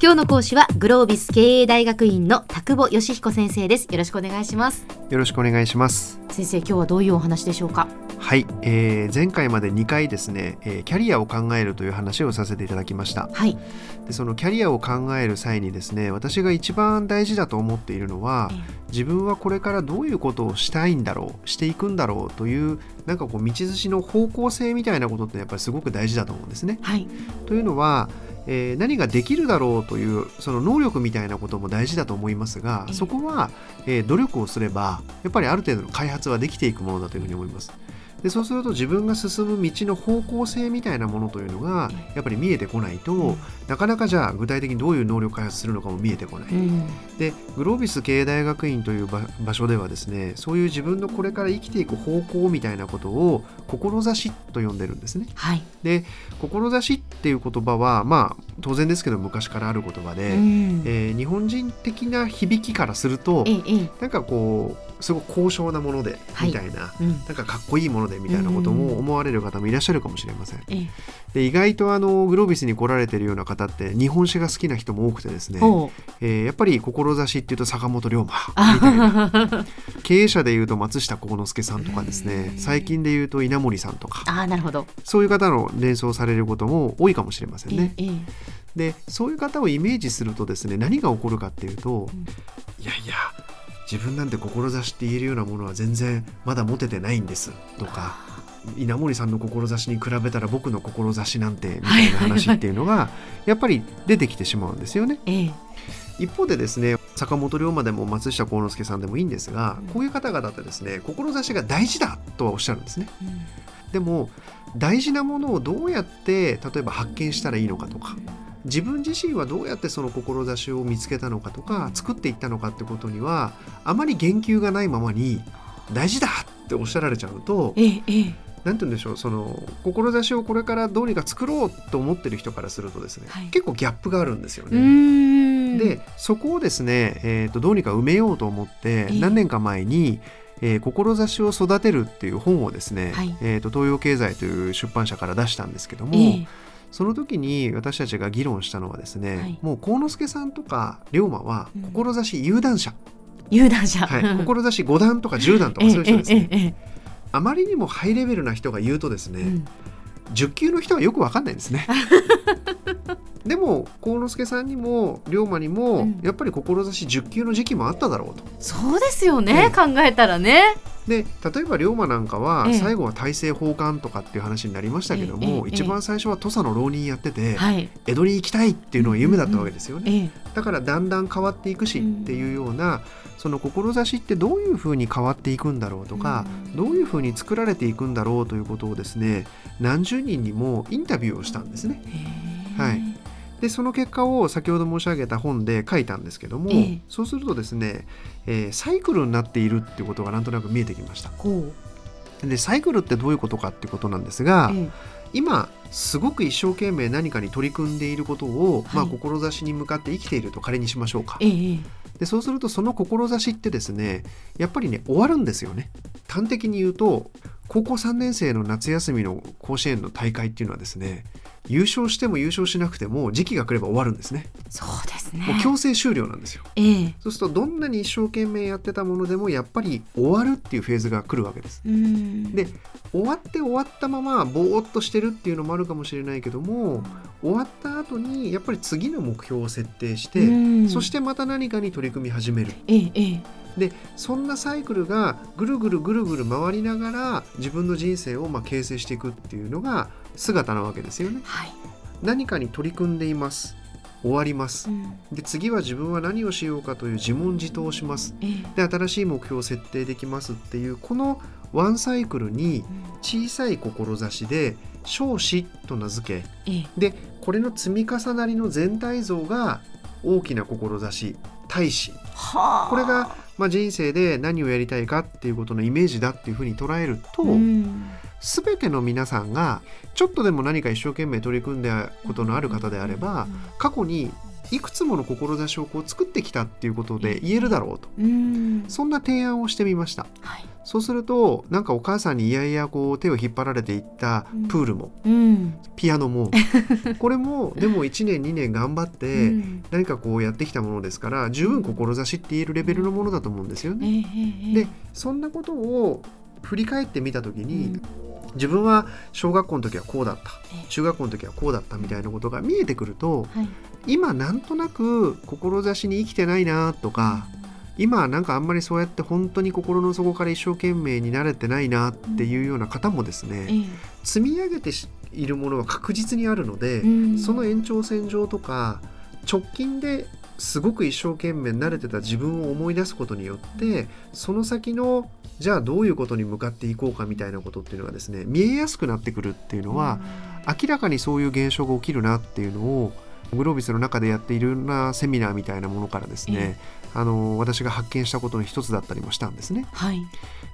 今日の講師はグロービス経営大学院の田久保義彦先生です。よろしくお願いします。よろしくお願いします。先生今日はどういうお話でしょうか？はい、えー、前回まで2回ですね、えー、キャリアを考えるという話をさせていただきました。はい。でそのキャリアを考える際にですね私が一番大事だと思っているのは、自分はこれからどういうことをしたいんだろうしていくんだろうというなんかこう道筋の方向性みたいなことってやっぱりすごく大事だと思うんですね。はい、というのはえー、何ができるだろうというその能力みたいなことも大事だと思いますがそこは、えー、努力をすればやっぱりある程度の開発はできていくものだというふうに思います。でそうすると自分が進む道の方向性みたいなものというのがやっぱり見えてこないと、うん、なかなかじゃあ具体的にどういう能力開発するのかも見えてこない、うん、でグロービス経営大学院という場所ではですねそういう自分のこれから生きていく方向みたいなことを志と呼んでるんですね、はい、で志っていう言葉はまあ当然ですけど昔からある言葉で、うん、えー、日本人的な響きからすると、ええ、なんかこうすごく高尚なもので、みたいな、うん、なんかかっこいいものでみたいなことも思われる方もいらっしゃるかもしれません。うん、で意外とあのグロービスに来られてるような方って日本史が好きな人も多くてですね、えー、やっぱり志っていうと坂本龍馬みたいな経営者でいうと松下幸之助さんとかですね最近でいうと稲森さんとかあなるほど。そういう方の連想されることも多いかもしれませんね。でそういう方をイメージするとですね何が起こるかっていうと、うん、いやいや自分なんて志って言えるようなものは全然まだ持ててないんですとか稲森さんの志に比べたら僕の志なんてみたいな話っていうのがやっぱり出てきてしまうんですよね。ええ、一方でですね坂本龍馬でも松下幸之助さんでもいいんですが、こういう方々ってですね志が大事だとはおっしゃるんですね。うん、でも大事なものをどうやって例えば発見したらいいのかとか自分自身はどうやってその志を見つけたのかとか作っていったのかってことにはあまり言及がないままに大事だっておっしゃられちゃうと、ええ、なんて言うんでしょうその志をこれからどうにか作ろうと思ってる人からするとですね、はい、結構ギャップがあるんですよね。でそこをですね、えーと、どうにか埋めようと思って何年か前に、えー、志を育てるっていう本をですね、はい、えーと、東洋経済という出版社から出したんですけども、えー、その時に私たちが議論したのはですね、はい、もう幸之助さんとか龍馬は志有段者、うん、有段者、はい、志5段とか10段とかそういう人ですね、あまりにもハイレベルな人が言うとですね、うん、10級の人はよく分かんないんですね。でも幸之助さんにも龍馬にも、やっぱり志10級の時期もあっただろうと。そうですよね、考えたらね。で例えば龍馬なんかは最後は大政奉還とかっていう話になりましたけども、一番最初は土佐の浪人やってて、江戸に行きたいっていうのが夢だったわけですよね、だからだんだん変わっていくしっていうような、その志ってどういうふうに変わっていくんだろうとか、どういうふうに作られていくんだろうということをですね何十人にもインタビューをしたんですね。はいでその結果を先ほど申し上げた本で書いたんですけども、えー、そうするとですね、えー、サイクルになっているっていうことがなんとなく見えてきました。でサイクルってどういうことかっていうことなんですが、えー、今すごく一生懸命何かに取り組んでいることを、はい、まあ、志に向かって生きていると仮にしましょうか。えー、でそうするとその志ってですねやっぱりね終わるんですよね。端的に言うと高校3年生の夏休みの甲子園の大会っていうのはですね優勝しても優勝しなくても時期が来れば終わるんですね。そうですね。もう強制終了なんですよ。えー、そうするとどんなに一生懸命やってたものでもやっぱり終わるっていうフェーズが来るわけです。で終わって終わったままぼーっとしてるっていうのもあるかもしれないけども終わった後にやっぱり次の目標を設定してそしてまた何かに取り組み始める。えー、えーでそんなサイクルがぐるぐるぐるぐる回りながら自分の人生をま形成していくっていうのが姿なわけですよね。はい、何かに取り組んでいます。終わります、うん、で次は自分は何をしようかという自問自答をします、えで新しい目標を設定できますっていうこのワンサイクルに小さい志で少子と名付け、え。でこれの積み重なりの全体像が大きな志大志これが、まあ、人生で何をやりたいかっていうことのイメージだっていうふうに捉えると、うん。全ての皆さんがちょっとでも何か一生懸命取り組んだことのある方であれば過去にいくつもの志をこう作ってきたっていうことで言えるだろうと、そんな提案をしてみました、はい、そうするとなんかお母さんにいやいやこう手を引っ張られていったプールも、うん、ピアノも。これもでも1年2年頑張って何かこうやってきたものですから十分志って言えるレベルのものだと思うんですよね。でそんなことを振り返ってみた時に、自分は小学校の時はこうだった。中学校の時はこうだったみたいなことが見えてくると、はい、今なんとなく志に生きてないなとか、今なんかあんまりそうやって本当に心の底から一生懸命になれてないなっていうような方もですね、うん、積み上げているものは確実にあるので、うん、その延長線上とか直近ですごく一生懸命慣れてた自分を思い出すことによってその先のじゃあどういうことに向かっていこうかみたいなことっていうのがですね見えやすくなってくるっていうのは、うん、明らかにそういう現象が起きるなっていうのをグロービスの中でやっているようなセミナーみたいなものからですね、あの私が発見したことの一つだったりもしたんですね。はい、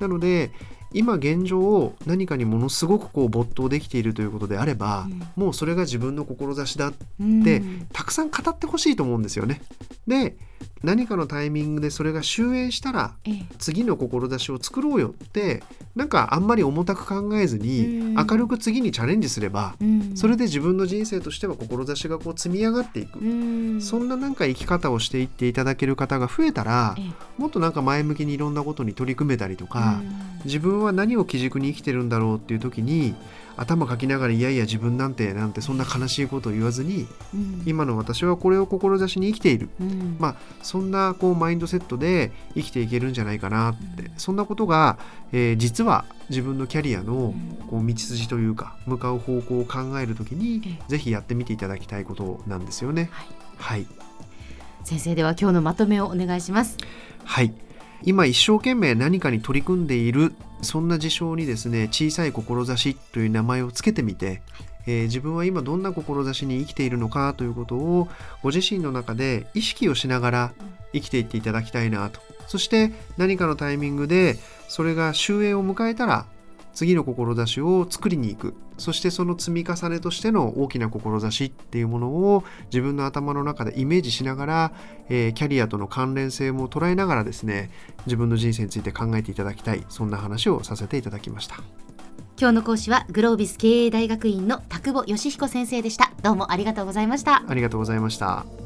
なので今現状何かにものすごくこう没頭できているということであれば、うん、もうそれが自分の志だって、うん、たくさん語ってほしいと思うんですよね。で何かのタイミングでそれが終焉したら、次の志を作ろうよってなんかあんまり重たく考えずに、明るく次にチャレンジすれば、それで自分の人生としては志がこう積み上がっていく、そんななんか生き方をしていっていただける方が増えたら、もっとなんか前向きにいろんなことに取り組めたりとか、自分は何を基軸に生きてるんだろうっていう時に頭かきながらいやいや自分なんてなんてそんな悲しいことを言わずに、うん、今の私はこれを志に生きている、うん、まあそんなこうマインドセットで生きていけるんじゃないかなって、うん、そんなことが、えー、実は自分のキャリアのこう道筋というか向かう方向を考える時に、ぜひやってみていただきたいことなんですよね。はい、はい、先生では今日のまとめをお願いします。はい。今一生懸命何かに取り組んでいるそんな事象にですね小さい志という名前をつけてみて、えー、自分は今どんな志に生きているのかということをご自身の中で意識をしながら生きていっていただきたいなとそして何かのタイミングでそれが終焉を迎えたら次の志を作りに行く。そしてその積み重ねとしての大きな志っていうものを自分の頭の中でイメージしながら、えー、キャリアとの関連性も捉えながらですね自分の人生について考えていただきたい。そんな話をさせていただきました。今日の講師はグロービス経営大学院の田久保義彦先生でした。どうもありがとうございました。ありがとうございました